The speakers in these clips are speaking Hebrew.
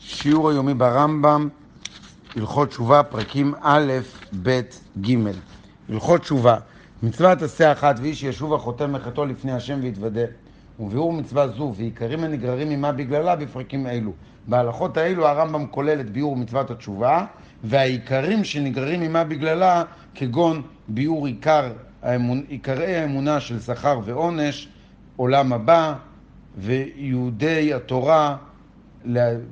שיעור היומי ברמב"ם, הלכות תשובה, פרקים א', ב', ג'. הלכות תשובה, מצוות עשה אחת ואיש ישוב החותם מחטאו לפני השם ויתוודה. וביאור מצווה זו ועיקרים הנגררים ממה בגללה בפרקים אלו. בהלכות האלו הרמב"ם כולל את ביאור מצוות התשובה והעיקרים שנגררים ממה בגללה כגון ביאור עיקר, האמונ... עיקרי האמונה של שכר ועונש, עולם הבא ויהודי התורה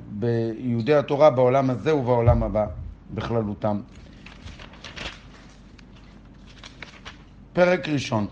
ביהודי התורה בעולם הזה ובעולם הבא בכללותם. פרק ראשון.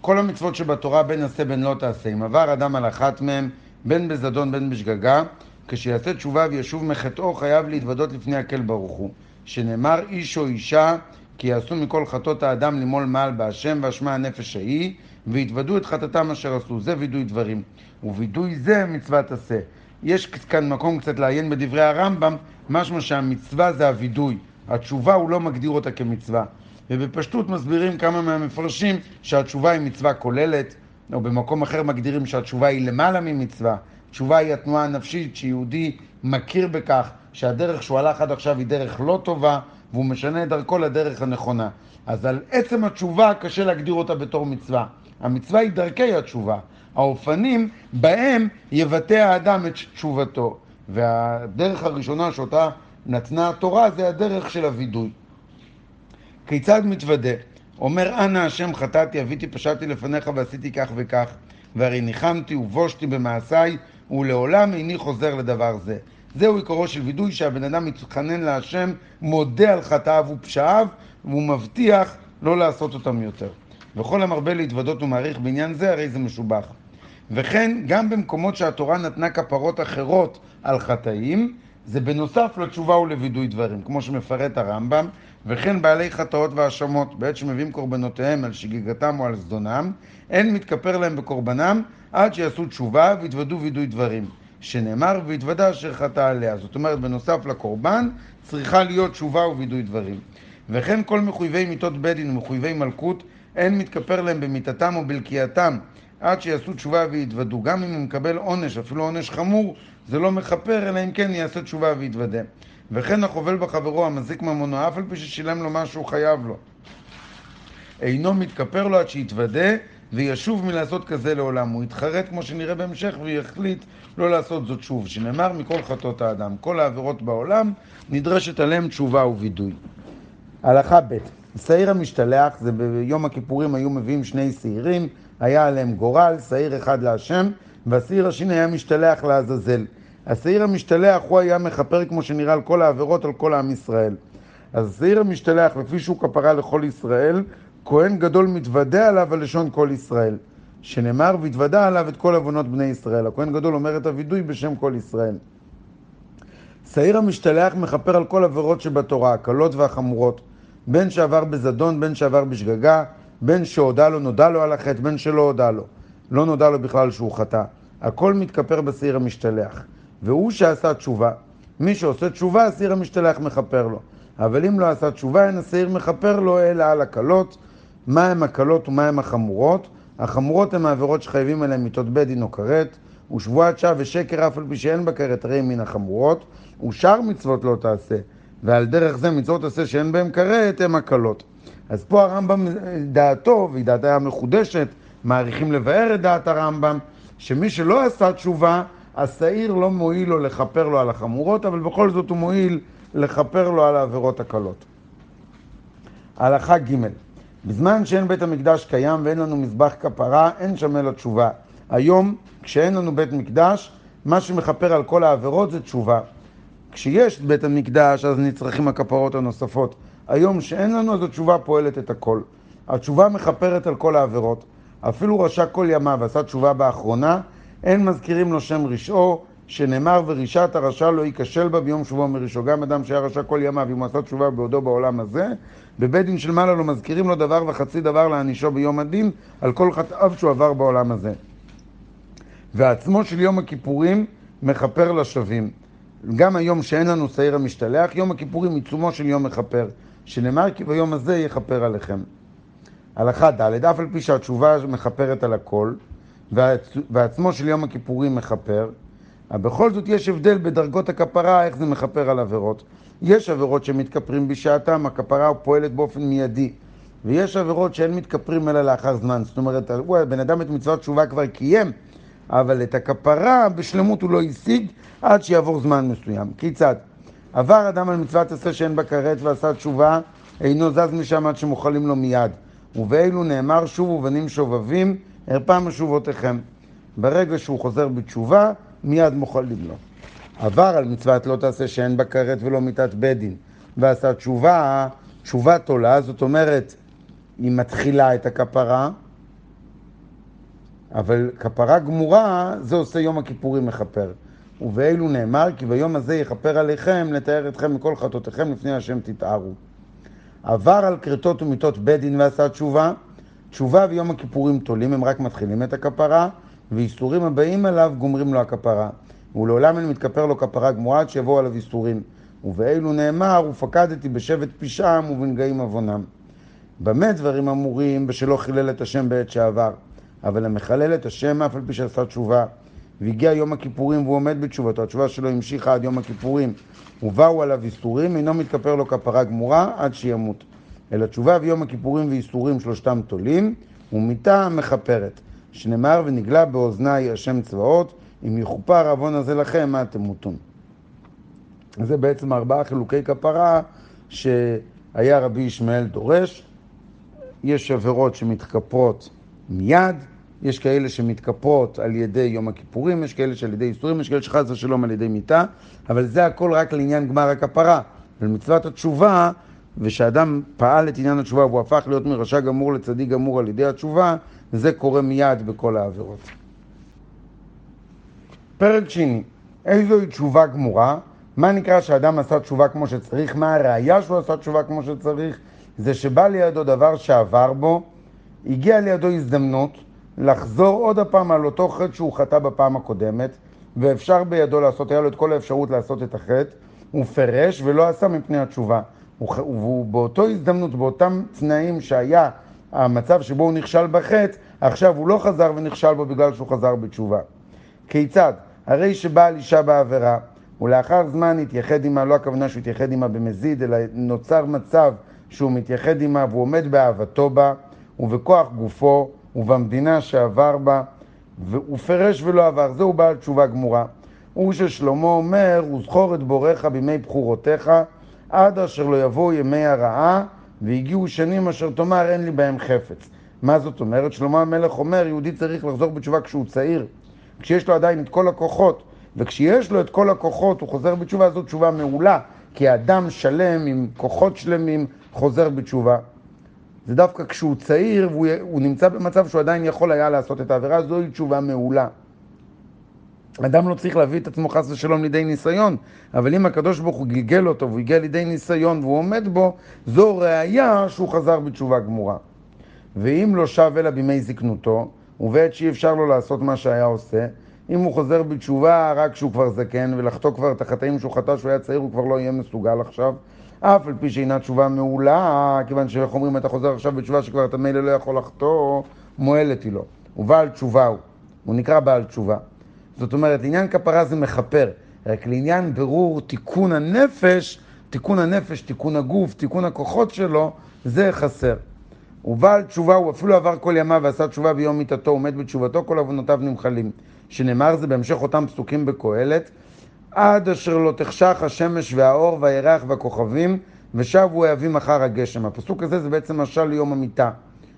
כל המצוות שבתורה בין עשה בין לא תעשה. אם עבר אדם על אחת מהם בין בזדון בין בשגגה כשיעשה תשובה וישוב מחטאו חייב להתוודות לפני הקל ברוך הוא. שנאמר איש או אישה כי יעשו מכל חטאות האדם למול מעל בהשם ואשמה הנפש ההיא ויתוודו את חטאתם אשר עשו. זה וידוי דברים. ווידוי זה מצוות עשה יש כאן מקום קצת לעיין בדברי הרמב"ם, משמע שהמצווה זה הווידוי, התשובה הוא לא מגדיר אותה כמצווה. ובפשטות מסבירים כמה מהמפרשים שהתשובה היא מצווה כוללת, או במקום אחר מגדירים שהתשובה היא למעלה ממצווה. תשובה היא התנועה הנפשית שיהודי מכיר בכך שהדרך שהוא הלך עד עכשיו היא דרך לא טובה והוא משנה את דרכו לדרך הנכונה. אז על עצם התשובה קשה להגדיר אותה בתור מצווה. המצווה היא דרכי התשובה. האופנים בהם יבטא האדם את תשובתו. והדרך הראשונה שאותה נתנה התורה זה הדרך של הווידוי. כיצד מתוודה? אומר אנא השם חטאתי, אביתי, פשעתי לפניך ועשיתי כך וכך, והרי ניחמתי ובושתי במעשיי, ולעולם איני חוזר לדבר זה. זהו עיקרו של וידוי שהבן אדם מתחנן להשם, מודה על חטאיו ופשעיו, והוא מבטיח לא לעשות אותם יותר. וכל המרבה להתוודות ומעריך בעניין זה, הרי זה משובח. וכן, גם במקומות שהתורה נתנה כפרות אחרות על חטאים, זה בנוסף לתשובה ולווידוי דברים, כמו שמפרט הרמב"ם, וכן בעלי חטאות והאשמות, בעת שמביאים קורבנותיהם על שגיגתם או על זדונם, אין מתכפר להם בקורבנם עד שיעשו תשובה ויתוודו וידוי דברים, שנאמר והתוודה אשר חטא עליה. זאת אומרת, בנוסף לקורבן צריכה להיות תשובה ווידוי דברים. וכן כל מחויבי מיתות בית דין ומחויבי מלכות, אין מתכפר להם במיתתם או בלקייתם עד שיעשו תשובה ויתוודו. גם אם הוא מקבל עונש, אפילו עונש חמור, זה לא מכפר, אלא אם כן יעשה תשובה ויתוודה. וכן החובל בחברו המזיק ממונו, אף על פי ששילם לו מה שהוא חייב לו. אינו מתכפר לו עד שיתוודה וישוב מלעשות כזה לעולם. הוא יתחרט כמו שנראה בהמשך ויחליט לא לעשות זאת שוב. שנאמר מכל חטאות האדם. כל העבירות בעולם נדרשת עליהם תשובה ווידוי. הלכה ב' שעיר המשתלח, זה ביום הכיפורים היו מביאים שני שעירים היה עליהם גורל, שעיר אחד להשם, והשעיר השני היה משתלח לעזאזל. השעיר המשתלח הוא היה מכפר כמו שנראה על כל העבירות על כל עם ישראל. אז השעיר המשתלח, לפי שהוא כפרה לכל ישראל, כהן גדול מתוודה עליו על לשון כל ישראל. שנאמר, והתוודה עליו את כל עוונות בני ישראל. הכהן גדול אומר את הווידוי בשם כל ישראל. שעיר המשתלח מכפר על כל עבירות שבתורה, הקלות והחמורות, בין שעבר בזדון, בין שעבר בשגגה, בין שהודה לו, נודע לו על החטא, בין שלא הודה לו. לא נודע לו בכלל שהוא חטא. הכל מתכפר בשעיר המשתלח. והוא שעשה תשובה. מי שעושה תשובה, השעיר המשתלח מכפר לו. אבל אם לא עשה תשובה, אין השעיר מכפר לו, אלא על הקלות. מה הם הקלות ומה הם החמורות? החמורות הן העבירות שחייבים עליהן מיתות בית דין או כרת, ושבועת שווא ושקר אף על פי שאין בה כרת, הרי מן החמורות, ושאר מצוות לא תעשה. ועל דרך זה מצוות עשה שאין בהן כרת, הן הקלות. אז פה הרמב"ם, דעתו, והיא דעתה המחודשת, מעריכים לבאר את דעת הרמב"ם, שמי שלא עשה תשובה, השעיר לא מועיל לו לכפר לו על החמורות, אבל בכל זאת הוא מועיל לכפר לו על העבירות הקלות. הלכה ג' בזמן שאין בית המקדש קיים ואין לנו מזבח כפרה, אין שם אלא תשובה. היום, כשאין לנו בית מקדש, מה שמכפר על כל העבירות זה תשובה. כשיש בית המקדש, אז נצרכים הכפרות הנוספות. היום שאין לנו, אז התשובה פועלת את הכל. התשובה מכפרת על כל העבירות. אפילו רשע כל ימיו ועשה תשובה באחרונה, אין מזכירים לו שם רשעו, שנאמר ורשעת הרשע לא ייכשל בה ביום שבוע מרשעו. גם אדם שהיה רשע כל ימיו, אם הוא עשה תשובה בעודו בעולם הזה, בבית דין של מעלה לא מזכירים לו דבר וחצי דבר להענישו ביום הדין על כל חטאיו שהוא עבר בעולם הזה. ועצמו של יום הכיפורים מכפר לשווים. גם היום שאין לנו שעיר המשתלח, יום הכיפורים עיצומו של יום מכפר. שנאמר כי ביום הזה יכפר עליכם. הלכה ד' אף על פי שהתשובה מכפרת על הכל, והעצמו של יום הכיפורים מכפר, בכל זאת יש הבדל בדרגות הכפרה, איך זה מכפר על עבירות. יש עבירות שמתכפרים בשעתם, הכפרה פועלת באופן מיידי. ויש עבירות שאין מתכפרים אלא לאחר זמן. זאת אומרת, בן אדם את מצוות תשובה כבר קיים, אבל את הכפרה בשלמות הוא לא השיג עד שיעבור זמן מסוים. כיצד? עבר אדם על מצוות עשה שאין בה כרת ועשה תשובה, אינו זז משם עד שמוכלים לו מיד. ובאלו נאמר שובו בנים שובבים, הרפה משובותיכם. ברגע שהוא חוזר בתשובה, מיד מוכלים לו. עבר על מצוות לא תעשה שאין בה כרת ולא מיתת בית דין, ועשה תשובה, תשובה תולה, זאת אומרת, היא מתחילה את הכפרה, אבל כפרה גמורה, זה עושה יום הכיפורים מכפר. ובאלו נאמר, כי ביום הזה יכפר עליכם לתאר אתכם מכל חטאותיכם לפני השם תתארו. עבר על כרתות ומיתות בית דין ועשה תשובה, תשובה ויום הכיפורים תולים, הם רק מתחילים את הכפרה, ואיסורים הבאים עליו גומרים לו הכפרה. ולעולם אין מתכפר לו כפרה גמורה עד שיבואו עליו איסורים. ובאלו נאמר, ופקדתי בשבט פשעם ובנגעים עוונם. במה דברים אמורים בשלא חילל את השם בעת שעבר? אבל המחלל את השם אף על פי שעשה תשובה. והגיע יום הכיפורים והוא עומד בתשובתו, התשובה שלו המשיכה עד יום הכיפורים, ובאו עליו איסורים, אינו מתכפר לו כפרה גמורה עד שימות. אלא תשובה ויום הכיפורים ואיסורים שלושתם תולים, ומיתה מכפרת. שנאמר ונגלה באוזני השם צבאות, אם יכופר עוון הזה לכם, מה תמותון. זה בעצם ארבעה חילוקי כפרה שהיה רבי ישמעאל דורש. יש עבירות שמתכפרות מיד, יש כאלה שמתכפרות על ידי יום הכיפורים, יש כאלה שעל ידי איסורים, יש כאלה שחס ושלום על ידי מיתה, אבל זה הכל רק לעניין גמר הכפרה. ולמצוות התשובה, ושאדם פעל את עניין התשובה והוא הפך להיות מרשע גמור לצדיק גמור על ידי התשובה, זה קורה מיד בכל העבירות. פרק שני, איזוהי תשובה גמורה? מה נקרא שאדם עשה תשובה כמו שצריך? מה הראייה שהוא עשה תשובה כמו שצריך? זה שבא לידו דבר שעבר בו, הגיעה לידו הזדמנות לחזור עוד הפעם על אותו חטא שהוא חטא בפעם הקודמת, ואפשר בידו לעשות, היה לו את כל האפשרות לעשות את החטא, הוא פירש ולא עשה מפני התשובה. והוא באותו הזדמנות, באותם תנאים שהיה המצב שבו הוא נכשל בחטא, עכשיו הוא לא חזר ונכשל בו בגלל שהוא חזר בתשובה. כיצד? הרי שבעל אישה בעבירה, ולאחר זמן התייחד עמה, לא הכוונה שהוא התייחד עמה במזיד, אלא נוצר מצב שהוא מתייחד עמה והוא עומד באהבתו בה, ובכוח גופו, ובמדינה שעבר בה, והוא פירש ולא עבר. זהו בעל תשובה גמורה. הוא ששלמה אומר, וזכור את בוריך בימי בחורותיך, עד אשר לא יבואו ימי הרעה, והגיעו שנים אשר תאמר אין לי בהם חפץ. מה זאת אומרת? שלמה המלך אומר, יהודי צריך לחזור בתשובה כשהוא צעיר, כשיש לו עדיין את כל הכוחות, וכשיש לו את כל הכוחות הוא חוזר בתשובה, זו תשובה מעולה, כי אדם שלם עם כוחות שלמים חוזר בתשובה. זה דווקא כשהוא צעיר והוא נמצא במצב שהוא עדיין יכול היה לעשות את העבירה, זוהי תשובה מעולה. אדם לא צריך להביא את עצמו חס ושלום לידי ניסיון, אבל אם הקדוש ברוך הוא גלגל אותו והוא הגיע לידי ניסיון והוא עומד בו, זו ראייה שהוא חזר בתשובה גמורה. ואם לא שב אלא בימי זקנותו, ובעת שאי אפשר לו לעשות מה שהיה עושה, אם הוא חוזר בתשובה רק כשהוא כבר זקן ולחטוא כבר את החטאים שהוא חטא כשהוא היה צעיר, הוא כבר לא יהיה מסוגל עכשיו, אף על פי שאינה תשובה מעולה, כיוון שאיך אומרים, אתה חוזר עכשיו בתשובה שכבר אתה מילא לא יכול לחטוא, מועלת היא לו. הוא בעל תשובה הוא, הוא נקרא בעל תשובה. זאת אומרת, עניין כפרה זה מכפר, רק לעניין ברור תיקון הנפש, תיקון הנפש, תיקון הגוף, תיקון הכוחות שלו, זה חסר. הוא בעל תשובה, הוא אפילו עבר כל ימיו ועשה תשובה ביום מיתתו, עומד בתשובתו, כל עוונותיו נמחלים. שנאמר זה בהמשך אותם פסוקים בקהלת, עד אשר לא תחשך השמש והאור והירח והכוכבים, ושבו האבים אחר הגשם. הפסוק הזה זה בעצם משל ליום המיטה,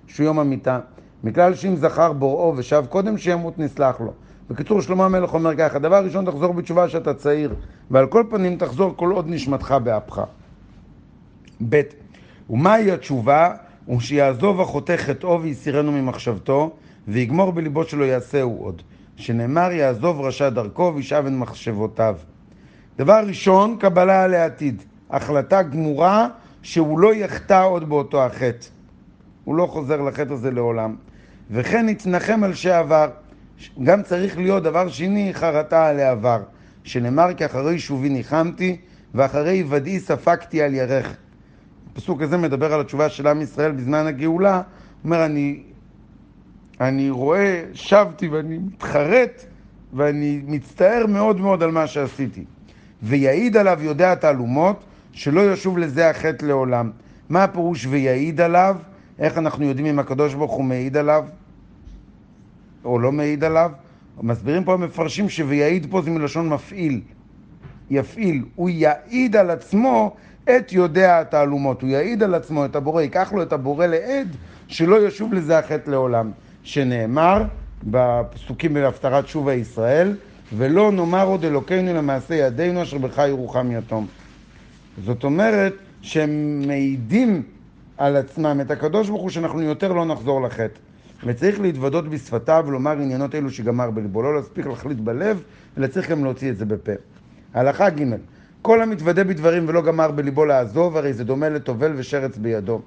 שהוא יום המיטה. מכלל שאם זכר בוראו ושב קודם שימות נסלח לו. בקיצור, שלמה המלך אומר ככה, דבר ראשון תחזור בתשובה שאתה צעיר, ועל כל פנים תחזור כל עוד נשמתך באפך. ב. ומהי התשובה? הוא שיעזוב החוטא חטאו ויסירנו ממחשבתו, ויגמור בליבו שלא יעשהו עוד. שנאמר יעזוב רשע דרכו וישאבן מחשבותיו. דבר ראשון, קבלה לעתיד. החלטה גמורה שהוא לא יחטא עוד באותו החטא. הוא לא חוזר לחטא הזה לעולם. וכן יתנחם על שעבר. גם צריך להיות דבר שני, חרטה על העבר. שנאמר כי אחרי שובי ניחמתי ואחרי ודאי ספקתי על ירך. הפסוק הזה מדבר על התשובה של עם ישראל בזמן הגאולה. הוא אומר, אני אני רואה, שבתי ואני מתחרט ואני מצטער מאוד מאוד על מה שעשיתי. ויעיד עליו יודע תעלומות, שלא ישוב לזה החטא לעולם. מה הפירוש ויעיד עליו? איך אנחנו יודעים אם הקדוש ברוך הוא מעיד עליו או לא מעיד עליו? מסבירים פה המפרשים ש"ויעיד" פה זה מלשון מפעיל. יפעיל, הוא יעיד על עצמו את יודע התעלומות, הוא יעיד על עצמו את הבורא, ייקח לו את הבורא לעד שלא ישוב לזה החטא לעולם, שנאמר בפסוקים בהפטרת שובה ישראל, ולא נאמר עוד אלוקינו למעשה ידינו אשר בך ירוחם יתום. זאת אומרת שהם מעידים על עצמם את הקדוש ברוך הוא שאנחנו יותר לא נחזור לחטא. וצריך להתוודות בשפתיו ולומר עניינות אלו שגמר בליבו, לא להספיק להחליט בלב, אלא צריך גם להוציא את זה בפה. הלכה ג' כל המתוודה בדברים ולא גמר בליבו לעזוב, הרי זה דומה לטובל ושרץ בידו.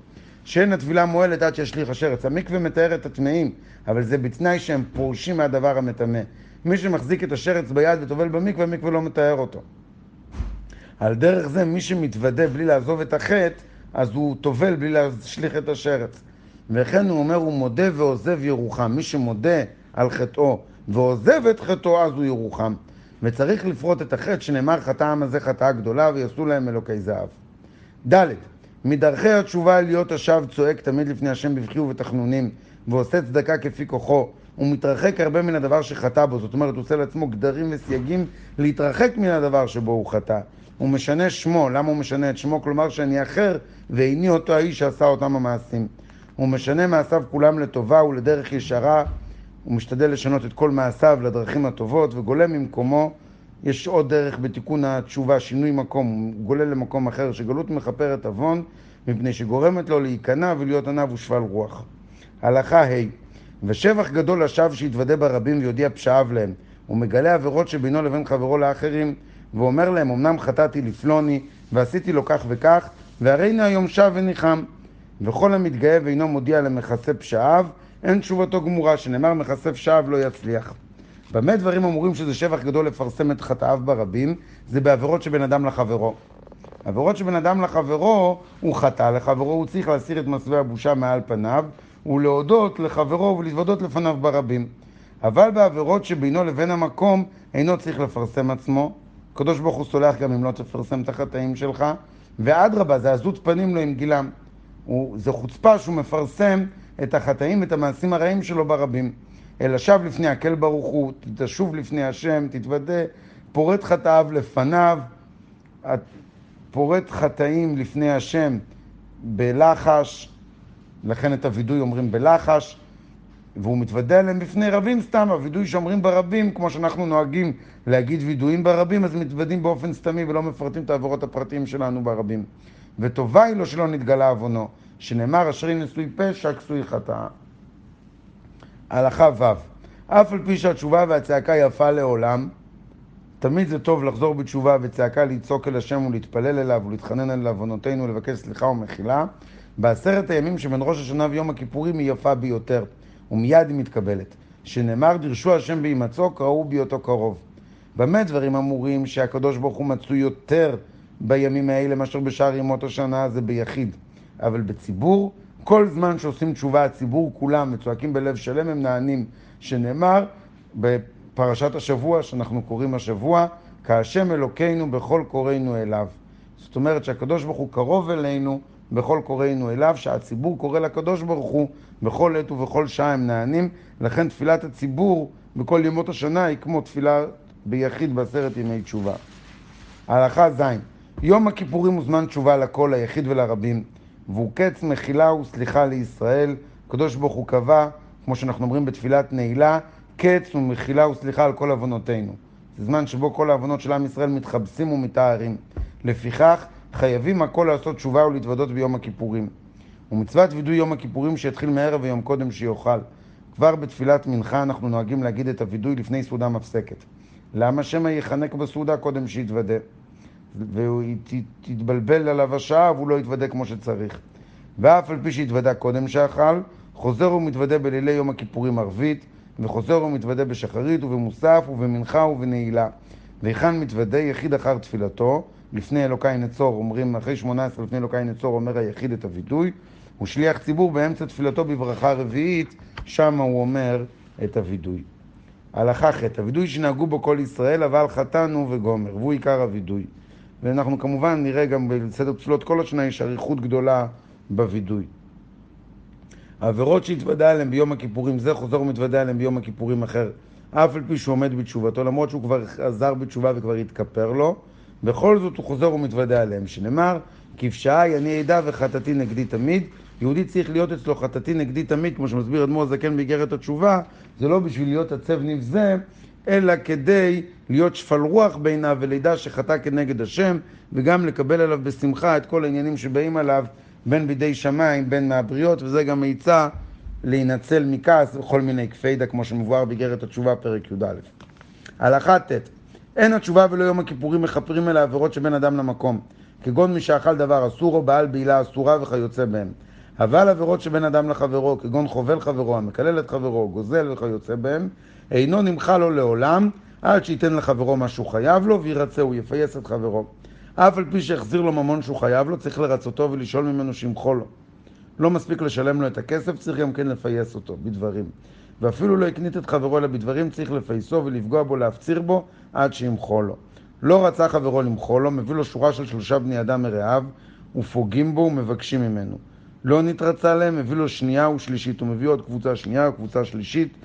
שאין הטבילה מועלת עד שישליך השרץ. המקווה מתאר את הטמאים, אבל זה בתנאי שהם פורשים מהדבר המטמא. מי שמחזיק את השרץ ביד וטובל במקווה, המקווה לא מתאר אותו. על דרך זה, מי שמתוודה בלי לעזוב את החטא, אז הוא טובל בלי להשליך את השרץ. וכן הוא אומר, הוא מודה ועוזב ירוחם. מי שמודה על חטאו ועוזב את חטאו, אז הוא ירוחם. וצריך לפרוט את החטא שנאמר חטא העם הזה חטאה גדולה ויעשו להם אלוקי זהב. ד' מדרכי התשובה להיות השב צועק תמיד לפני השם בבכי ובתחנונים ועושה צדקה כפי כוחו הוא מתרחק הרבה מן הדבר שחטא בו, זאת אומרת הוא עושה לעצמו גדרים וסייגים להתרחק מן הדבר שבו הוא חטא. הוא משנה שמו, למה הוא משנה את שמו? כלומר שאני אחר ואיני אותו האיש שעשה אותם המעשים. הוא משנה מעשיו כולם לטובה ולדרך ישרה הוא משתדל לשנות את כל מעשיו לדרכים הטובות וגולה ממקומו. יש עוד דרך בתיקון התשובה, שינוי מקום, הוא גולה למקום אחר, שגלות מכפרת עוון, מפני שגורמת לו להיכנע ולהיות עניו ושפל רוח. הלכה ה' ושבח גדול לשווא שיתוודה ברבים ויודיע פשעיו להם. הוא מגלה עבירות שבינו לבין חברו לאחרים, ואומר להם, אמנם חטאתי לפלוני, ועשיתי לו כך וכך, והרי הנה היום שב וניחם. וכל המתגאה ואינו מודיע למכסה פשעיו, אין תשובתו גמורה, שנאמר מכסף שווא לא יצליח. במה דברים אמורים שזה שבח גדול לפרסם את חטאיו ברבים? זה בעבירות שבין אדם לחברו. עבירות שבין אדם לחברו, הוא חטא לחברו, הוא צריך להסיר את מסווה הבושה מעל פניו, ולהודות לחברו ולהתוודות לפניו ברבים. אבל בעבירות שבינו לבין המקום, אינו צריך לפרסם עצמו. הקדוש ברוך הוא סולח גם אם לא תפרסם את החטאים שלך, ואדרבה, זה עזות פנים לו עם גילם. הוא, זה חוצפה שהוא מפרסם את החטאים ואת המעשים הרעים שלו ברבים. אלא שב לפני הקל ברוך הוא, תשוב לפני השם, תתוודה, פורט חטאיו לפניו, פורט חטאים לפני השם בלחש, לכן את הווידוי אומרים בלחש, והוא מתוודה עליהם בפני רבים סתם, הווידוי שאומרים ברבים, כמו שאנחנו נוהגים להגיד וידויים ברבים, אז מתוודים באופן סתמי ולא מפרטים את העבירות הפרטיים שלנו ברבים. וטובה היא לו שלא נתגלה עוונו. שנאמר אשרי נשוי פשע כסוי חטאה. הלכה ו' אף על פי שהתשובה והצעקה יפה לעולם, תמיד זה טוב לחזור בתשובה וצעקה לצעוק אל השם ולהתפלל אליו ולהתחנן על עוונותינו ולבקש סליחה ומחילה. בעשרת הימים שבין ראש השנה ויום הכיפורים היא יפה ביותר, ומיד היא מתקבלת. שנאמר דרשו השם בהימצאו קראו בהיותו קרוב. במה דברים אמורים שהקדוש ברוך הוא מצוי יותר בימים האלה מאשר בשאר ימות השנה זה ביחיד. אבל בציבור, כל זמן שעושים תשובה הציבור כולם וצועקים בלב שלם הם נענים, שנאמר בפרשת השבוע שאנחנו קוראים השבוע, כהשם אלוקינו בכל קוראינו אליו. זאת אומרת שהקדוש ברוך הוא קרוב אלינו בכל קוראינו אליו, שהציבור קורא לקדוש ברוך הוא בכל עת ובכל שעה הם נענים, לכן תפילת הציבור בכל ימות השנה היא כמו תפילה ביחיד בעשרת ימי תשובה. הלכה ז' יום הכיפורים הוא זמן תשובה לכל, היחיד ולרבים. והוא קץ מחילה וסליחה לישראל. הקדוש ברוך הוא קבע, כמו שאנחנו אומרים בתפילת נעילה, קץ ומחילה וסליחה על כל עוונותינו. זה זמן שבו כל העוונות של עם ישראל מתחבסים ומתארים. לפיכך, חייבים הכל לעשות תשובה ולהתוודות ביום הכיפורים. ומצוות וידוי יום הכיפורים שיתחיל מערב ויום קודם שיאכל. כבר בתפילת מנחה אנחנו נוהגים להגיד את הווידוי לפני סעודה מפסקת. למה שמא יחנק בסעודה קודם שיתוודה? והוא תתבלבל עליו השעה והוא לא יתוודה כמו שצריך. ואף על פי שהתוודה קודם שאכל, חוזר ומתוודה בלילי יום הכיפורים ערבית, וחוזר ומתוודה בשחרית ובמוסף ובמנחה ובנעילה. והיכן מתוודה יחיד אחר תפילתו, לפני אלוקי נצור, אומרים אחרי שמונה עשרה לפני אלוקי נצור אומר היחיד את הווידוי, הוא שליח ציבור באמצע תפילתו בברכה רביעית, שם הוא אומר את הווידוי. הלכה ח' הווידוי שנהגו בו כל ישראל, אבל חטאנו וגומר, והוא עיקר הווידוי. ואנחנו כמובן נראה גם בסדר פסולות כל השנה יש אריכות גדולה בווידוי. העבירות שהתוודה עליהן ביום הכיפורים זה חוזר ומתוודה עליהן ביום הכיפורים אחר, אף על פי שהוא עומד בתשובתו, למרות שהוא כבר עזר בתשובה וכבר התכפר לו, בכל זאת הוא חוזר ומתוודה עליהם, שנאמר, כפשעי אני עדה וחטאתי נגדי תמיד. יהודי צריך להיות אצלו חטאתי נגדי תמיד, כמו שמסביר אדמו"ר הזקן באיגרת התשובה, זה לא בשביל להיות עצב נבזה, אלא כדי להיות שפל רוח בעיניו ולידע שחטא כנגד השם, וגם לקבל עליו בשמחה את כל העניינים שבאים עליו, בין בידי שמיים, בין מהבריות, וזה גם עצה להינצל מכעס וכל מיני כפידה, כמו שמבואר באיגרת התשובה, פרק י"א. הלכה ט' אין התשובה ולא יום הכיפורים מכפרים אל העבירות שבין אדם למקום, כגון מי שאכל דבר אסור או בעל בעילה אסורה וכיוצא בהם. אבל עבירות שבין אדם לחברו, כגון חובל חברו, המקלל את חברו, גוזל וכיוצא בהם, אינו נמחה לו לעולם, עד שייתן לחברו מה שהוא חייב לו, וירצה, הוא יפייס את חברו. אף על פי שהחזיר לו ממון שהוא חייב לו, צריך לרצותו ולשאול ממנו שימחול לו. לא מספיק לשלם לו את הכסף, צריך גם כן לפייס אותו, בדברים. ואפילו לא הקנית את חברו אלא בדברים, צריך לפייסו ולפגוע בו, להפציר בו, עד שימחול לו. לא רצה חברו למחול לו, מביא לו שורה של שלושה בני אדם מרעיו, ופוגעים בו ומבקשים ממנו. לא נתרצה להם, מביא לו שנייה ושלישית, הוא מביא עוד קבוצה שנייה וקבוצה שלישית.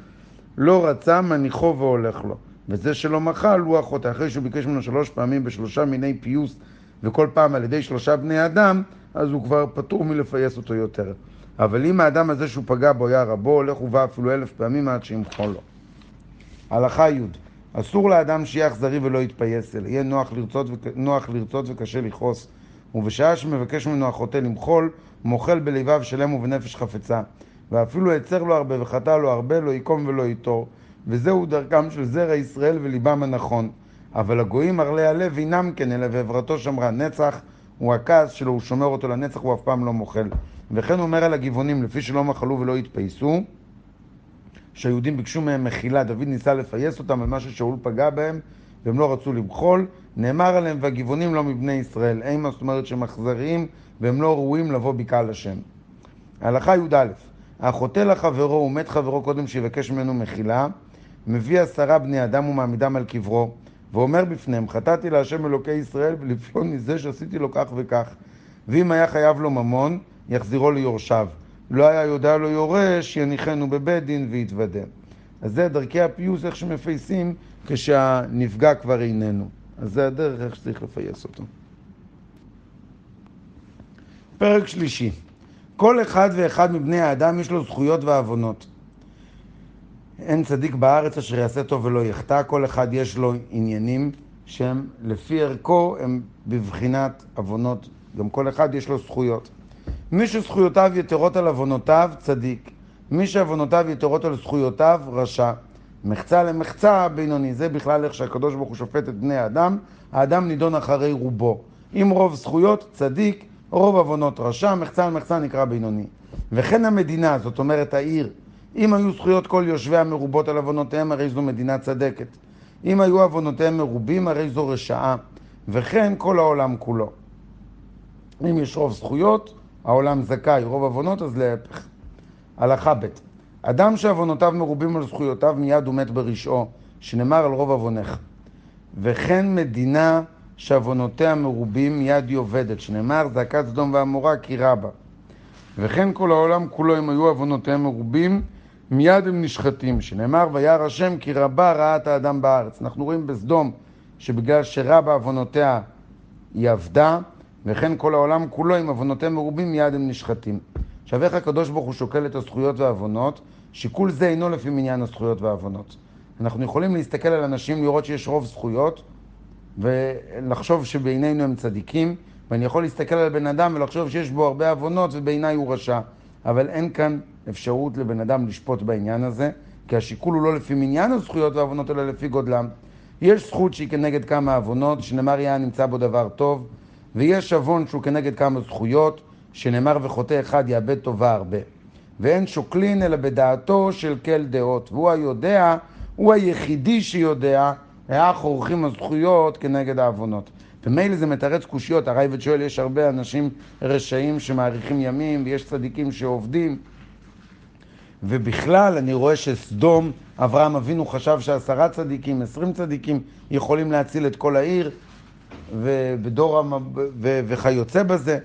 לא רצה, מניחו והולך לו. וזה שלא מחל הוא החוטא. אחרי שהוא ביקש ממנו שלוש פעמים בשלושה מיני פיוס, וכל פעם על ידי שלושה בני אדם, אז הוא כבר פטור מלפייס אותו יותר. אבל אם האדם הזה שהוא פגע בו היה רבו, הולך ובא אפילו אלף פעמים עד שימחול לו. הלכה י' אסור לאדם שיהיה אכזרי ולא יתפייס אלא, יהיה נוח לרצות, ו... נוח לרצות וקשה לכעוס. ובשעה שמבקש ממנו החוטא למחול, מוחל בלבב שלם ובנפש חפצה. ואפילו יצר לו הרבה וחטא לו הרבה, לא יקום ולא ייטור. וזהו דרכם של זרע ישראל וליבם הנכון. אבל הגויים ערלי הלב אינם כן, אלא ועברתו שמרה נצח, הוא הכעס שלו, הוא שומר אותו לנצח, הוא אף פעם לא מוחל. וכן הוא אומר על הגבעונים, לפי שלא מחלו ולא התפייסו, שהיהודים ביקשו מהם מחילה, דוד ניסה לפייס אותם על מה ששאול פגע בהם, והם לא רצו למחול, נאמר עליהם, והגבעונים לא מבני ישראל. אימה, זאת אומרת שהם אכזריים, והם לא ראויים לבוא בקהל השם. הלכה י"א החוטא לחברו ומת חברו קודם שיבקש ממנו מחילה, מביא עשרה בני אדם ומעמידם על קברו, ואומר בפניהם, חטאתי להשם אלוקי ישראל ולפלון מזה שעשיתי לו כך וכך. ואם היה חייב לו ממון, יחזירו ליורשיו. לא היה יודע לו יורש, יניחנו בבית דין ויתוודה. אז זה דרכי הפיוס, איך שמפייסים כשהנפגע כבר איננו. אז זה הדרך איך שצריך לפייס אותו. פרק שלישי כל אחד ואחד מבני האדם יש לו זכויות ועוונות. אין צדיק בארץ אשר יעשה טוב ולא יחטא, כל אחד יש לו עניינים שהם לפי ערכו הם בבחינת עוונות, גם כל אחד יש לו זכויות. מי שזכויותיו יתרות על עוונותיו, צדיק. מי שעוונותיו יתרות על זכויותיו, רשע. מחצה למחצה, בינוני. זה בכלל איך שהקדוש ברוך הוא שופט את בני האדם. האדם נידון אחרי רובו. אם רוב זכויות, צדיק, רוב עוונות רשע, מחצה למחצה נקרא בינוני. וכן המדינה, זאת אומרת העיר, אם היו זכויות כל יושביה מרובות על עוונותיהם, הרי זו מדינה צדקת. אם היו עוונותיהם מרובים, הרי זו רשעה. וכן כל העולם כולו. אם יש רוב זכויות, העולם זכאי, רוב עוונות, אז להפך. הלכה ב' אדם שעוונותיו מרובים על זכויותיו, מיד הוא מת ברשעו, שנאמר על רוב עוונך. וכן מדינה שעוונותיה מרובים, היא עובדת, שנאמר זעקת סדום ועמורה כי רבה. וכן כל העולם כולו, אם היו עוונותיהם מרובים, מיד הם נשחטים, שנאמר וירא השם כי רבה רעת האדם בארץ. אנחנו רואים בסדום שבגלל שרבה עוונותיה היא עבדה, וכן כל העולם כולו עם עוונותיהם מרובים מיד הם נשחטים. עכשיו איך הקדוש ברוך הוא שוקל את הזכויות והעוונות? שיקול זה אינו לפי מניין הזכויות והעוונות. אנחנו יכולים להסתכל על אנשים, לראות שיש רוב זכויות, ולחשוב שבעינינו הם צדיקים, ואני יכול להסתכל על בן אדם ולחשוב שיש בו הרבה עוונות ובעיניי הוא רשע. אבל אין כאן אפשרות לבן אדם לשפוט בעניין הזה, כי השיקול הוא לא לפי מניין הזכויות והעוונות, אלא לפי גודלם. יש זכות שהיא כנגד כמה עוונות, שנאמר יהיה נמצא בו דבר טוב, ויש עוון שהוא כנגד כמה זכויות, שנאמר וחוטא אחד יאבד טובה הרבה. ואין שוקלין אלא בדעתו של כל דעות, והוא היודע, הוא היחידי שיודע, איך עורכים הזכויות כנגד העוונות. ומילא זה מתרץ קושיות, הרייבד שואל, יש הרבה אנשים רשעים שמאריכים ימים, ויש צדיקים שעובדים. ובכלל, אני רואה שסדום, אברהם אבינו חשב שעשרה צדיקים, עשרים צדיקים, יכולים להציל את כל העיר, ובדור המ... ו... וכיוצא בזה.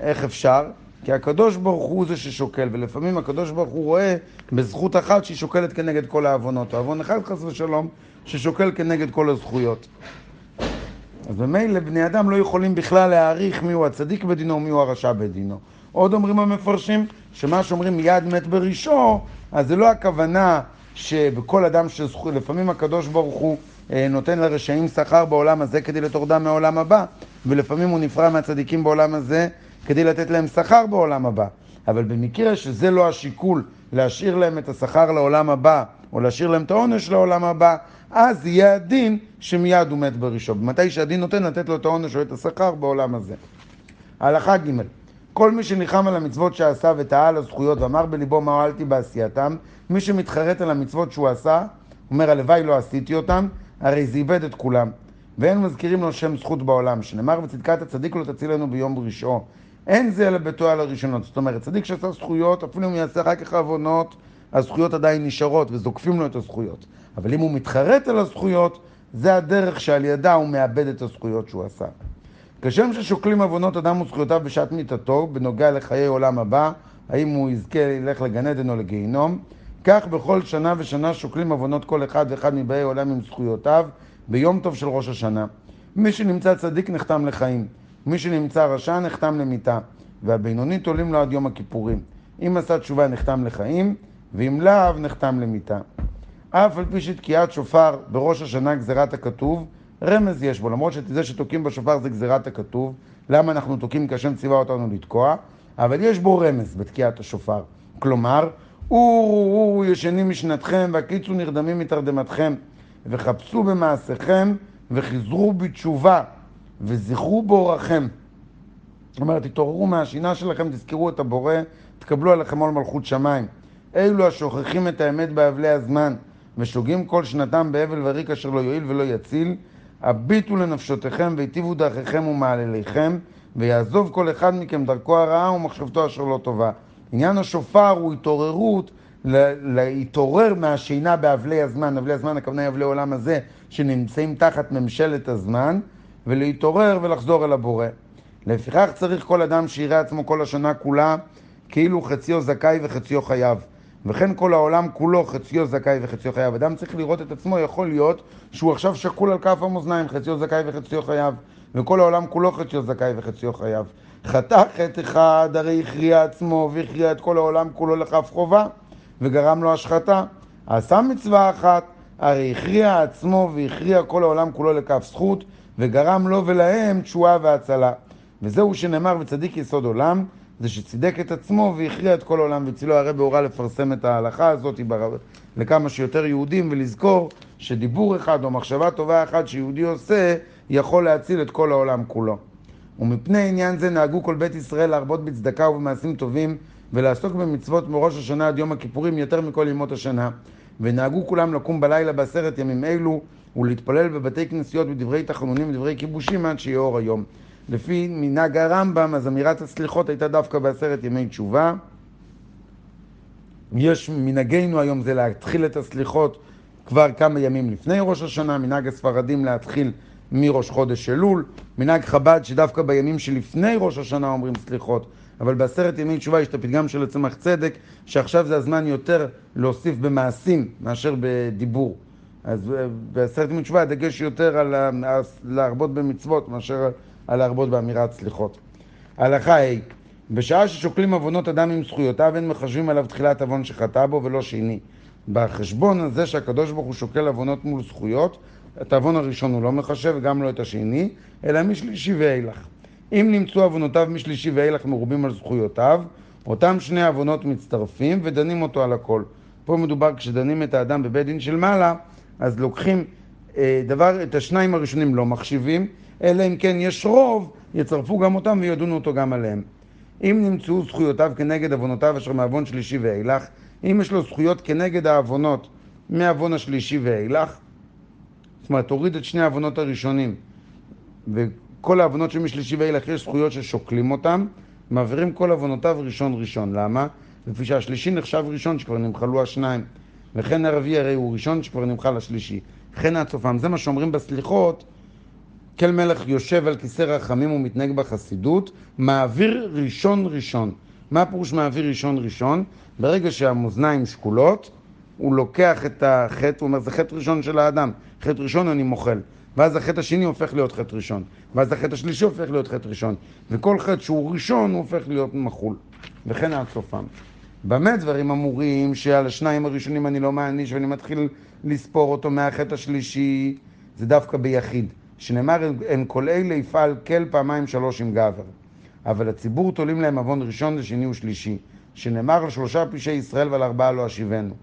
איך אפשר? כי הקדוש ברוך הוא זה ששוקל, ולפעמים הקדוש ברוך הוא רואה בזכות אחת שהיא שוקלת כנגד כל העוונות, או עוון אחד חס ושלום, ששוקל כנגד כל הזכויות. אז ממילא בני אדם לא יכולים בכלל להעריך מיהו הצדיק בדינו ומיהו הרשע בדינו. עוד אומרים המפרשים, שמה שאומרים מיד מת בראשו, אז זה לא הכוונה שבכל אדם שזכו, לפעמים הקדוש ברוך הוא אה, נותן לרשעים שכר בעולם הזה כדי לתורדם מהעולם הבא, ולפעמים הוא נפרע מהצדיקים בעולם הזה כדי לתת להם שכר בעולם הבא. אבל במקרה שזה לא השיקול להשאיר להם את השכר לעולם הבא, או להשאיר להם את העונש לעולם הבא, אז יהיה הדין שמיד הוא מת בראשו. מתי שהדין נותן לתת לו את העונש או את השכר בעולם הזה. הלכה ג' כל מי שניחם על המצוות שעשה וטעה על הזכויות ואמר בליבו מה הועלתי בעשייתם, מי שמתחרט על המצוות שהוא עשה, אומר הלוואי לא עשיתי אותם, הרי זה איבד את כולם. ואין מזכירים לו שם זכות בעולם, שנאמר וצדקת הצדיק לא תצילנו ביום ברישו. אין זה אלא בתואר לראשונות. זאת אומרת, צדיק שעשה זכויות, אפילו אם יעשה אחר כך עוונות, הזכויות עדיין נשארות וזוקפים לו את הזכויות. אבל אם הוא מתחרט על הזכויות, זה הדרך שעל ידה הוא מאבד את הזכויות שהוא עשה. כשם ששוקלים עוונות אדם וזכויותיו בשעת מיתתו, בנוגע לחיי עולם הבא, האם הוא יזכה ללך לגן עדן או לגיהינום, כך בכל שנה ושנה שוקלים עוונות כל אחד ואחד מבאי עולם עם זכויותיו ביום טוב של ראש השנה. מי שנמצא צדיק נחתם לחיים, מי שנמצא רשע נחתם למיתה, והבינוני תולים לו עד יום הכיפורים. אם עשה תשובה נחתם לחיים, ואם לאו נחתם למיתה. אף על פי שתקיעת שופר בראש השנה גזירת הכתוב, רמז יש בו, למרות שזה שתוקעים בשופר זה גזירת הכתוב, למה אנחנו תוקעים כי השם ציווה אותנו לתקוע, אבל יש בו רמז בתקיעת השופר. כלומר, אורו אורו ישנים משנתכם והקיצו נרדמים מתרדמתכם וחפשו במעשיכם וחזרו בתשובה וזכרו באורחם. זאת אומרת, תתעוררו מהשינה שלכם, תזכרו את הבורא, תקבלו עליכם עול מלכות שמיים. אלו השוכחים את האמת באבלי הזמן ושוגים כל שנתם באבל וריק אשר לא יועיל ולא יציל, הביטו לנפשותיכם והיטיבו דרכיכם ומעלליכם, ויעזוב כל אחד מכם דרכו הרעה ומחשבתו אשר לא טובה. עניין השופר הוא התעוררות, להתעורר מהשינה באבלי הזמן, אבלי הזמן הכוונה היא אבלי עולם הזה, שנמצאים תחת ממשלת הזמן, ולהתעורר ולחזור אל הבורא. לפיכך צריך כל אדם שיראה עצמו כל השנה כולה כאילו חציו זכאי וחציו חייב. וכן כל העולם כולו חציו זכאי וחציו חייב. אדם צריך לראות את עצמו, יכול להיות שהוא עכשיו שקול על כף המאזניים, חציו זכאי וחציו חייב. וכל העולם כולו חציו זכאי וחציו חייב. חטא חטא אחד, הרי הכריע עצמו והכריע את כל העולם כולו לכף חובה, וגרם לו השחתה. עשה מצווה אחת, הרי הכריע עצמו והכריע כל העולם כולו לכף זכות, וגרם לו ולהם תשועה והצלה. וזהו שנאמר וצדיק יסוד עולם, זה שצידק את עצמו והכריע את כל העולם, וצילו הרב הורה לפרסם את ההלכה הזאת לכמה שיותר יהודים, ולזכור שדיבור אחד או מחשבה טובה אחת שיהודי עושה, יכול להציל את כל העולם כולו. ומפני עניין זה נהגו כל בית ישראל להרבות בצדקה ובמעשים טובים ולעסוק במצוות מראש השנה עד יום הכיפורים יותר מכל ימות השנה. ונהגו כולם לקום בלילה בעשרת ימים אלו ולהתפלל בבתי כנסיות בדברי תחנונים ודברי כיבושים עד שיהיה אור היום. לפי מנהג הרמב"ם, אז אמירת הסליחות הייתה דווקא בעשרת ימי תשובה. יש מנהגנו היום זה להתחיל את הסליחות כבר כמה ימים לפני ראש השנה, מנהג הספרדים להתחיל מראש חודש אלול, מנהג חב"ד שדווקא בימים שלפני ראש השנה אומרים סליחות, אבל בעשרת ימי תשובה יש את הפתגם של הצמח צדק, שעכשיו זה הזמן יותר להוסיף במעשים מאשר בדיבור. אז בעשרת ימי תשובה הדגש יותר על להרבות במצוות מאשר על להרבות באמירת סליחות. הלכה ה' בשעה ששוקלים עוונות אדם עם זכויותיו, אין מחשבים עליו תחילת עוון שחטא בו ולא שני. בחשבון הזה שהקדוש ברוך הוא שוקל עוונות מול זכויות, את העוון הראשון הוא לא מחשב, גם לא את השני, אלא משלישי ואילך. אם נמצאו עוונותיו משלישי ואילך מרובים על זכויותיו, אותם שני עוונות מצטרפים ודנים אותו על הכל. פה מדובר כשדנים את האדם בבית דין של מעלה, אז לוקחים אה, דבר, את השניים הראשונים לא מחשיבים, אלא אם כן יש רוב, יצרפו גם אותם וידונו אותו גם עליהם. אם נמצאו זכויותיו כנגד עוונותיו אשר מעוון שלישי ואילך, אם יש לו זכויות כנגד העוונות מעוון השלישי ואילך, זאת אומרת, תוריד את שני העוונות הראשונים, וכל העוונות שמשלישי ואילך יש זכויות ששוקלים אותם, מעבירים כל עוונותיו ראשון ראשון. למה? לפי שהשלישי נחשב ראשון שכבר נמחלו השניים. וכן הרביעי הרי הוא ראשון שכבר נמחל השלישי. וכן עד סופם. זה מה שאומרים בסליחות, כל מלך יושב על כיסא רחמים ומתנהג בחסידות, מעביר ראשון ראשון. מה הפירוש מעביר ראשון ראשון? ברגע שהמאזניים שקולות, הוא לוקח את החטא, הוא אומר, זה חטא ראשון של האדם. חטא ראשון אני מוחל. ואז החטא השני הופך להיות חטא ראשון. ואז החטא השלישי הופך להיות חטא ראשון. וכל חטא שהוא ראשון הוא הופך להיות מחול. וכן עד סופם. במה דברים אמורים שעל השניים הראשונים אני לא מעניש ואני מתחיל לספור אותו מהחטא השלישי? זה דווקא ביחיד. שנאמר, אין כל אלה יפעל כל פעמיים שלוש עם גבר. אבל הציבור תולים להם עוון ראשון ושני ושלישי. שנאמר על שלושה פשעי ישראל ועל ארבעה לא אשיבנו.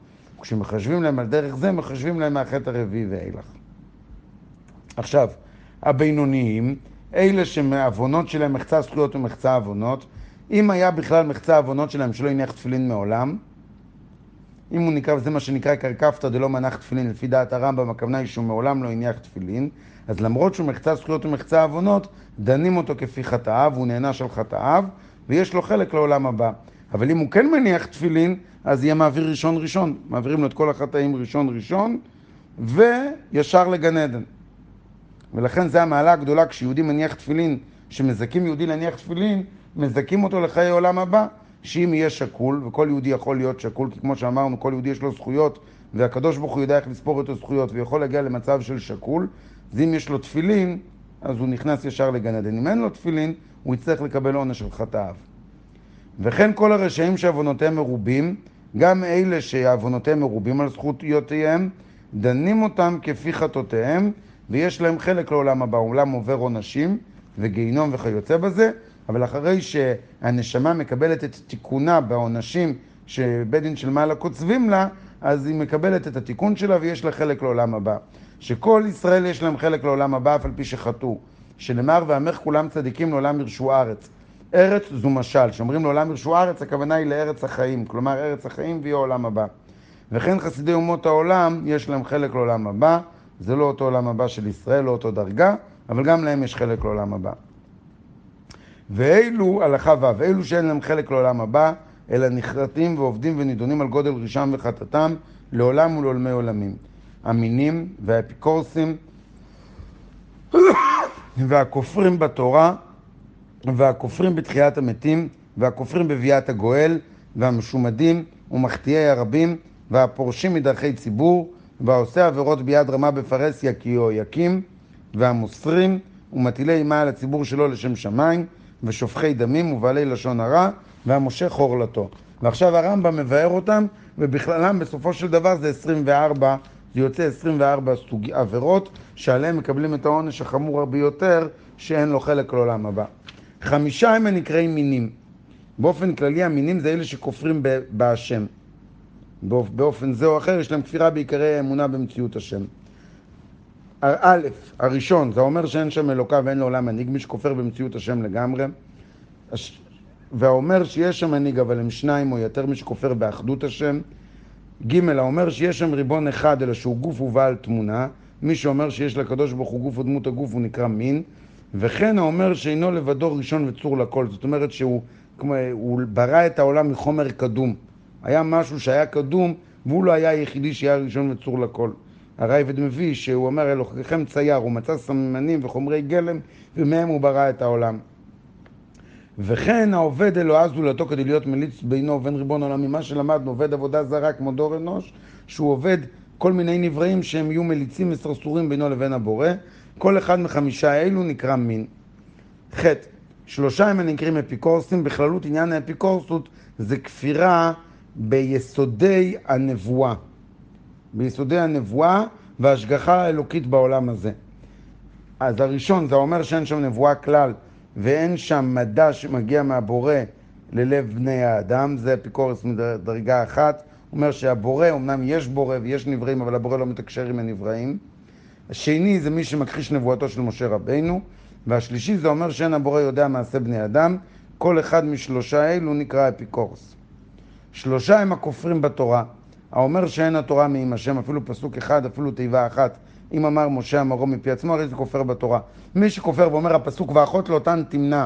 כשמחשבים להם על דרך זה, מחשבים להם מהחטא הרביעי ואילך. עכשיו, הבינוניים, אלה שמעוונות שלהם מחצה זכויות ומחצה עוונות, אם היה בכלל מחצה עוונות שלהם שלא הניח תפילין מעולם, אם הוא נקרא, זה מה שנקרא קרקפתא דלא מנח תפילין, לפי דעת הרמב"ם, הכוונה היא שהוא מעולם לא הניח תפילין, אז למרות שהוא מחצה זכויות ומחצה עוונות, דנים אותו כפי חטאיו, הוא נענש על חטאיו, ויש לו חלק לעולם הבא. אבל אם הוא כן מניח תפילין, אז יהיה מעביר ראשון ראשון. מעבירים לו את כל החטאים ראשון ראשון, וישר לגן עדן. ולכן זה המעלה הגדולה כשיהודי מניח תפילין, שמזכים יהודי להניח תפילין, מזכים אותו לחיי עולם הבא. שאם יהיה שקול, וכל יהודי יכול להיות שקול, כי כמו שאמרנו, כל יהודי יש לו זכויות, והקדוש ברוך הוא יודע איך לספור את הזכויות, ויכול להגיע למצב של שקול, אז אם יש לו תפילין, אז הוא נכנס ישר לגן עדן. אם אין לו תפילין, הוא יצטרך לקבל עונש של חטאיו. וכן כל הרשעים שעוונותיהם מרובים, גם אלה שעוונותיהם מרובים על זכויותיהם, דנים אותם כפי חטאותיהם, ויש להם חלק לעולם הבא. עולם עובר עונשים וגיהינום וכיוצא בזה, אבל אחרי שהנשמה מקבלת את תיקונה בעונשים שבית דין של מעלה קוצבים לה, אז היא מקבלת את התיקון שלה ויש לה חלק לעולם הבא. שכל ישראל יש להם חלק לעולם הבא אף על פי שחטאו. שנאמר ועמך כולם צדיקים לעולם ירשו ארץ. ארץ זו משל, כשאומרים לעולם ירשו ארץ הכוונה היא לארץ החיים, כלומר ארץ החיים והיא העולם הבא. וכן חסידי אומות העולם יש להם חלק לעולם הבא, זה לא אותו עולם הבא של ישראל, לא אותו דרגה, אבל גם להם יש חלק לעולם הבא. ואלו, הלכה ו', ואלו שאין להם חלק לעולם הבא, אלא נחרטים ועובדים ונידונים על גודל רישם וחטאתם לעולם ולעולמי עולמים. המינים והאפיקורסים והכופרים בתורה והכופרים בתחיית המתים והכופרים בביאת הגואל והמשומדים ומחטיאי הרבים והפורשים מדרכי ציבור והעושה עבירות ביד רמה בפרהסיה כי יקים והמוסרים ומטילי אימה על הציבור שלו לשם שמיים ושופכי דמים ובעלי לשון הרע והמושך עורלתו. ועכשיו הרמב"ם מבאר אותם ובכללם בסופו של דבר זה 24 זה יוצא 24 סוג עבירות שעליהם מקבלים את העונש החמור ביותר שאין לו חלק לעולם הבא. חמישה הם הנקראים מינים. באופן כללי המינים זה אלה שכופרים בהשם. באופן זה או אחר יש להם כפירה בעיקרי האמונה במציאות השם. א', הראשון, זה אומר שאין שם אלוקה ואין לעולם מנהיג, מי שכופר במציאות השם לגמרי. והאומר שיש שם מנהיג אבל הם שניים או יותר, מי שכופר באחדות השם. ג' האומר שיש שם ריבון אחד אלא שהוא גוף ובעל תמונה, מי שאומר שיש לקדוש ברוך הוא גוף ודמות הגוף הוא נקרא מין, וכן האומר שאינו לבדו ראשון וצור לכל, זאת אומרת שהוא כמו, הוא ברא את העולם מחומר קדום, היה משהו שהיה קדום והוא לא היה היחידי שהיה ראשון וצור לכל. הרייבד מביא שהוא אומר אלוהיכם צייר, הוא מצא סממנים וחומרי גלם ומהם הוא ברא את העולם. וכן העובד אלוהה זולתו כדי להיות מליץ בינו ובין ריבון עולם ממה שלמדנו, עובד עבודה זרה כמו דור אנוש, שהוא עובד כל מיני נבראים שהם יהיו מליצים וסרסורים בינו לבין הבורא, כל אחד מחמישה אלו נקרא מין. ח. שלושה הם נקראים אפיקורסים, בכללות עניין האפיקורסות זה כפירה ביסודי הנבואה. ביסודי הנבואה וההשגחה האלוקית בעולם הזה. אז הראשון, זה אומר שאין שם נבואה כלל. ואין שם מדע שמגיע מהבורא ללב בני האדם, זה אפיקורס מדרגה אחת. אומר שהבורא, אמנם יש בורא ויש נבראים, אבל הבורא לא מתקשר עם הנבראים. השני זה מי שמכחיש נבואתו של משה רבינו, והשלישי זה אומר שאין הבורא יודע מעשה בני אדם, כל אחד משלושה אלו נקרא אפיקורס. שלושה הם הכופרים בתורה. האומר שאין התורה מעם השם, אפילו פסוק אחד, אפילו תיבה אחת, אם אמר משה אמרו מפי עצמו, הרי זה כופר בתורה. מי שכופר ואומר הפסוק ואחות לאותן תמנע,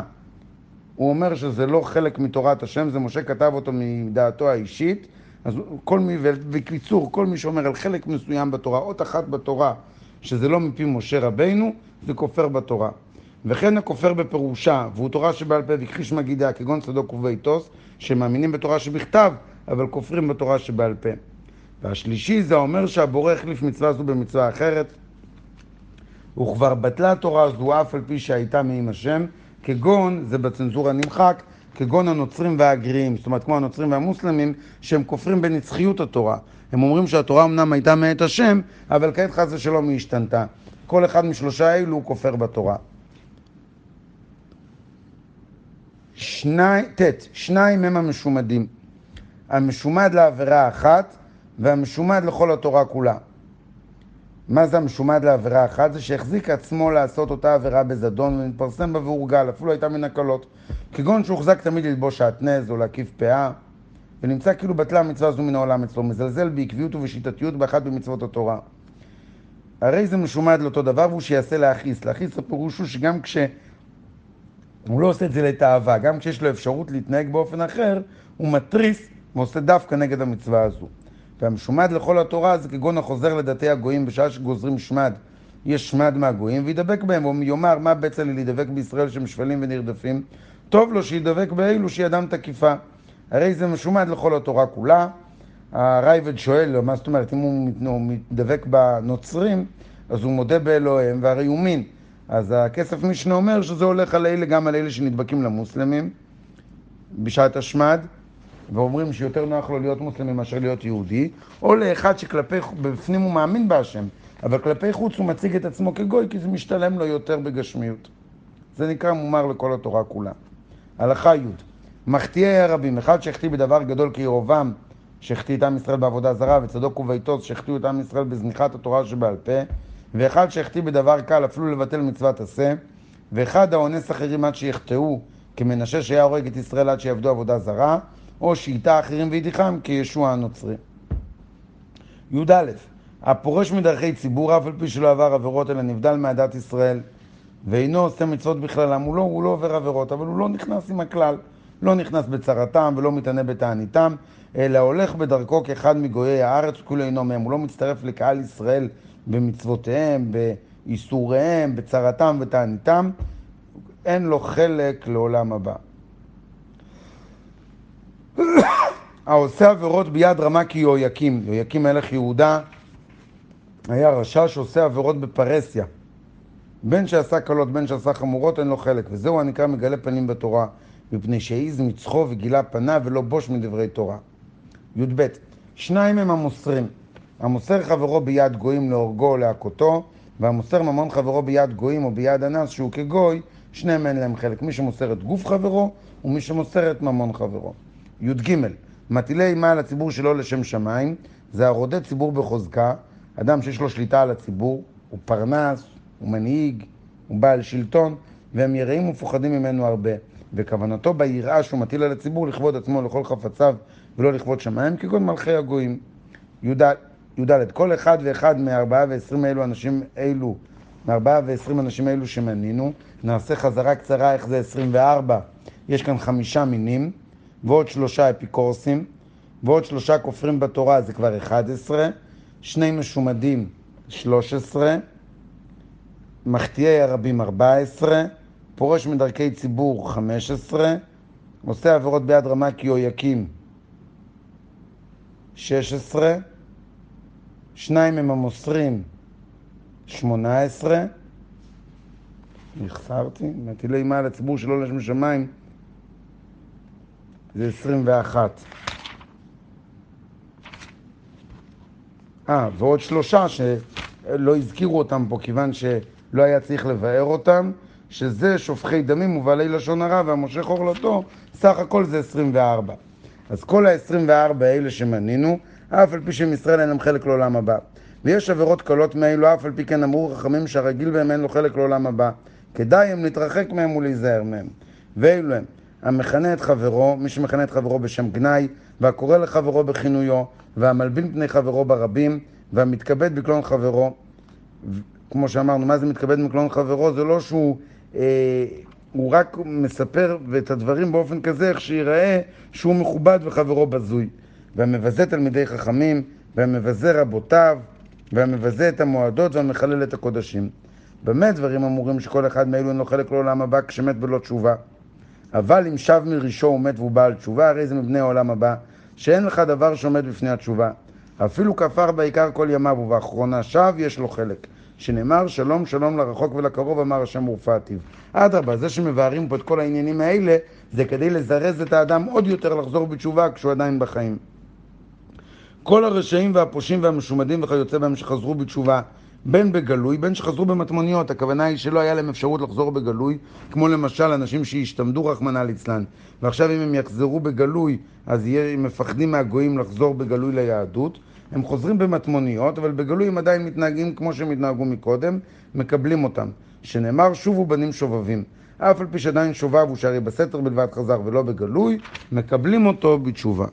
הוא אומר שזה לא חלק מתורת השם, זה משה כתב אותו מדעתו האישית. אז כל מי, ובקיצור, כל מי שאומר על חלק מסוים בתורה, אות אחת בתורה, שזה לא מפי משה רבינו, זה כופר בתורה. וכן הכופר בפירושה, והוא תורה שבעל פה והכחיש מגידיה, כגון צדוק וביתוס, שמאמינים בתורה שבכתב, אבל כופרים בתורה שבעל פה. והשלישי זה אומר שהבורא החליף מצווה זו במצווה אחרת, וכבר בטלה תורה הזו אף על פי שהייתה מעם השם, כגון, זה בצנזורה נמחק, כגון הנוצרים והגריים, זאת אומרת כמו הנוצרים והמוסלמים, שהם כופרים בנצחיות התורה. הם אומרים שהתורה אמנם הייתה מאת השם, אבל כעת חס ושלום היא השתנתה. כל אחד משלושה אלו הוא כופר בתורה. שני, ט, שניים הם המשומדים. המשומד לעבירה אחת והמשומד לכל התורה כולה. מה זה המשומד לעבירה אחת? זה שהחזיק עצמו לעשות אותה עבירה בזדון ונתפרסם בה והורגל, אפילו הייתה מן הקלות. כגון שהוחזק תמיד ללבוש שעטנז או להקיף פאה, ונמצא כאילו בטלה המצווה הזו מן העולם אצלו, מזלזל בעקביות ובשיטתיות באחת במצוות התורה. הרי זה משומד לאותו דבר והוא שיעשה להכעיס. להכעיס הפירוש הוא שגם כש... הוא לא עושה את זה לתאווה, גם כשיש לו אפשרות להתנהג באופן אחר, הוא מתריס ועושה דווקא נגד המצווה הזו. והמשומד לכל התורה זה כגון החוזר לדתי הגויים בשעה שגוזרים שמד. יש שמד מהגויים וידבק בהם, הוא יאמר מה בצע לי להידבק בישראל שהם שפלים ונרדפים? טוב לו שידבק באלו שידם תקיפה. הרי זה משומד לכל התורה כולה. הרייבד שואל, מה זאת אומרת, אם הוא מתדבק בנוצרים, אז הוא מודה באלוהיהם, והרי הוא מין. אז הכסף משנה אומר שזה הולך על אלה, גם על אלה שנדבקים למוסלמים בשעת השמד, ואומרים שיותר נוח לו להיות מוסלמי מאשר להיות יהודי, או לאחד שכלפי, בפנים הוא מאמין בהשם, אבל כלפי חוץ הוא מציג את עצמו כגוי כי זה משתלם לו יותר בגשמיות. זה נקרא מומר לכל התורה כולה. הלכה י' מחטיאי הרבים, אחד שהחטיא בדבר גדול כירובעם, שהחטיא את עם ישראל בעבודה זרה, וצדוק וביתוס שהחטיאו את עם ישראל בזניחת התורה שבעל פה, ואחד שהחטיא בדבר קל אפילו לבטל מצוות עשה, ואחד האונס אחרים עד שיחטאו, כמנשה שהיה הורג את ישראל עד שיעבדו עבודה זרה, או שאיתה אחרים וידיחם כישוע הנוצרי. י"א הפורש מדרכי ציבור, אף על פי שלא עבר עבירות, אלא נבדל מעדת ישראל, ואינו עושה מצוות בכללם, הוא לא, הוא לא עובר עבירות, אבל הוא לא נכנס עם הכלל. לא נכנס בצרתם ולא מתענה בתעניתם, אלא הולך בדרכו כאחד מגויי הארץ, כולו אינו מהם. הוא לא מצטרף לקהל ישראל במצוותיהם, באיסוריהם, בצרתם ותעניתם. אין לו חלק לעולם הבא. העושה עבירות ביד רמה כיהויקים, יהויקים מלך יהודה היה רשע שעושה עבירות בפרסיה. בין שעשה קלות, בין שעשה חמורות, אין לו חלק. וזהו הנקרא מגלה פנים בתורה, מפני שהעיז מצחו וגילה פניו ולא בוש מדברי תורה. י"ב שניים הם המוסרים. המוסר חברו ביד גויים להורגו או להכותו, והמוסר ממון חברו ביד גויים או ביד אנס שהוא כגוי, שניהם אין להם חלק. מי שמוסר את גוף חברו ומי שמוסר את ממון חברו. י"ג מטילי אימה על הציבור שלא לשם שמיים, זה הרודה ציבור בחוזקה, אדם שיש לו שליטה על הציבור, הוא פרנס, הוא מנהיג, הוא בעל שלטון, והם יראים ופוחדים ממנו הרבה. וכוונתו ביראה שהוא מטיל על הציבור לכבוד עצמו לכל חפציו ולא לכבוד שמיים, כגון מלכי הגויים. י"ד, כל אחד ואחד מארבעה ועשרים אלו אנשים אלו, מארבעה ועשרים אנשים אלו שמנינו, נעשה חזרה קצרה איך זה עשרים וארבע. יש כאן חמישה מינים. ועוד שלושה אפיקורסים, ועוד שלושה כופרים בתורה, זה כבר 11, שני משומדים, 13, מחטיאי הרבים, 14, פורש מדרכי ציבור, 15, עושה עבירות ביד רמה כיהויקים, 16, שניים הם המוסרים, 18, החסרתי, מטילי אימה על הציבור שלא לשם שמיים, זה 21. אה, ועוד שלושה שלא הזכירו אותם פה כיוון שלא היה צריך לבאר אותם, שזה שופכי דמים ובעלי לשון הרע והמושך עורלתו, סך הכל זה 24. אז כל ה-24 האלה שמנינו, אף על פי שהם ישראל אין להם חלק לעולם הבא. ויש עבירות קלות מאלו, אף על פי כן אמרו חכמים שהרגיל בהם אין לו חלק לעולם הבא. כדאי הם להתרחק מהם ולהיזהר מהם. ואלו הם המכנה את חברו, מי שמכנה את חברו בשם גנאי, והקורא לחברו בכינויו, והמלבין פני חברו ברבים, והמתכבד בקלון חברו. כמו שאמרנו, מה זה מתכבד בקלון חברו? זה לא שהוא אה, הוא רק מספר את הדברים באופן כזה, איך שיראה שהוא מכובד וחברו בזוי. והמבזה תלמידי חכמים, והמבזה רבותיו, והמבזה את המועדות והמחלל את הקודשים. במה דברים אמורים שכל אחד מאלו אין לו חלק לעולם הבא כשמת בלא תשובה? אבל אם שב מראשו ומת והוא בעל תשובה, הרי זה מבני העולם הבא, שאין לך דבר שעומד בפני התשובה. אפילו כפר בעיקר כל ימיו, ובאחרונה שב יש לו חלק. שנאמר שלום שלום לרחוק ולקרוב אמר השם ורפאתיו. אדרבה, זה שמבארים פה את כל העניינים האלה, זה כדי לזרז את האדם עוד יותר לחזור בתשובה כשהוא עדיין בחיים. כל הרשעים והפושעים והמשומדים וכיוצא בהם שחזרו בתשובה, בין בגלוי, בין שחזרו במטמוניות. הכוונה היא שלא היה להם אפשרות לחזור בגלוי, כמו למשל אנשים שהשתמדו רחמנא ליצלן, ועכשיו אם הם יחזרו בגלוי, אז יהיה, הם מפחדים מהגויים לחזור בגלוי ליהדות. הם חוזרים במטמוניות, אבל בגלוי הם עדיין מתנהגים כמו שהם התנהגו מקודם, מקבלים אותם. שנאמר, שובו בנים שובבים. אף על פי שעדיין שובב הוא שהרי בסתר בלבד חזר ולא בגלוי, מקבלים אותו בתשובה.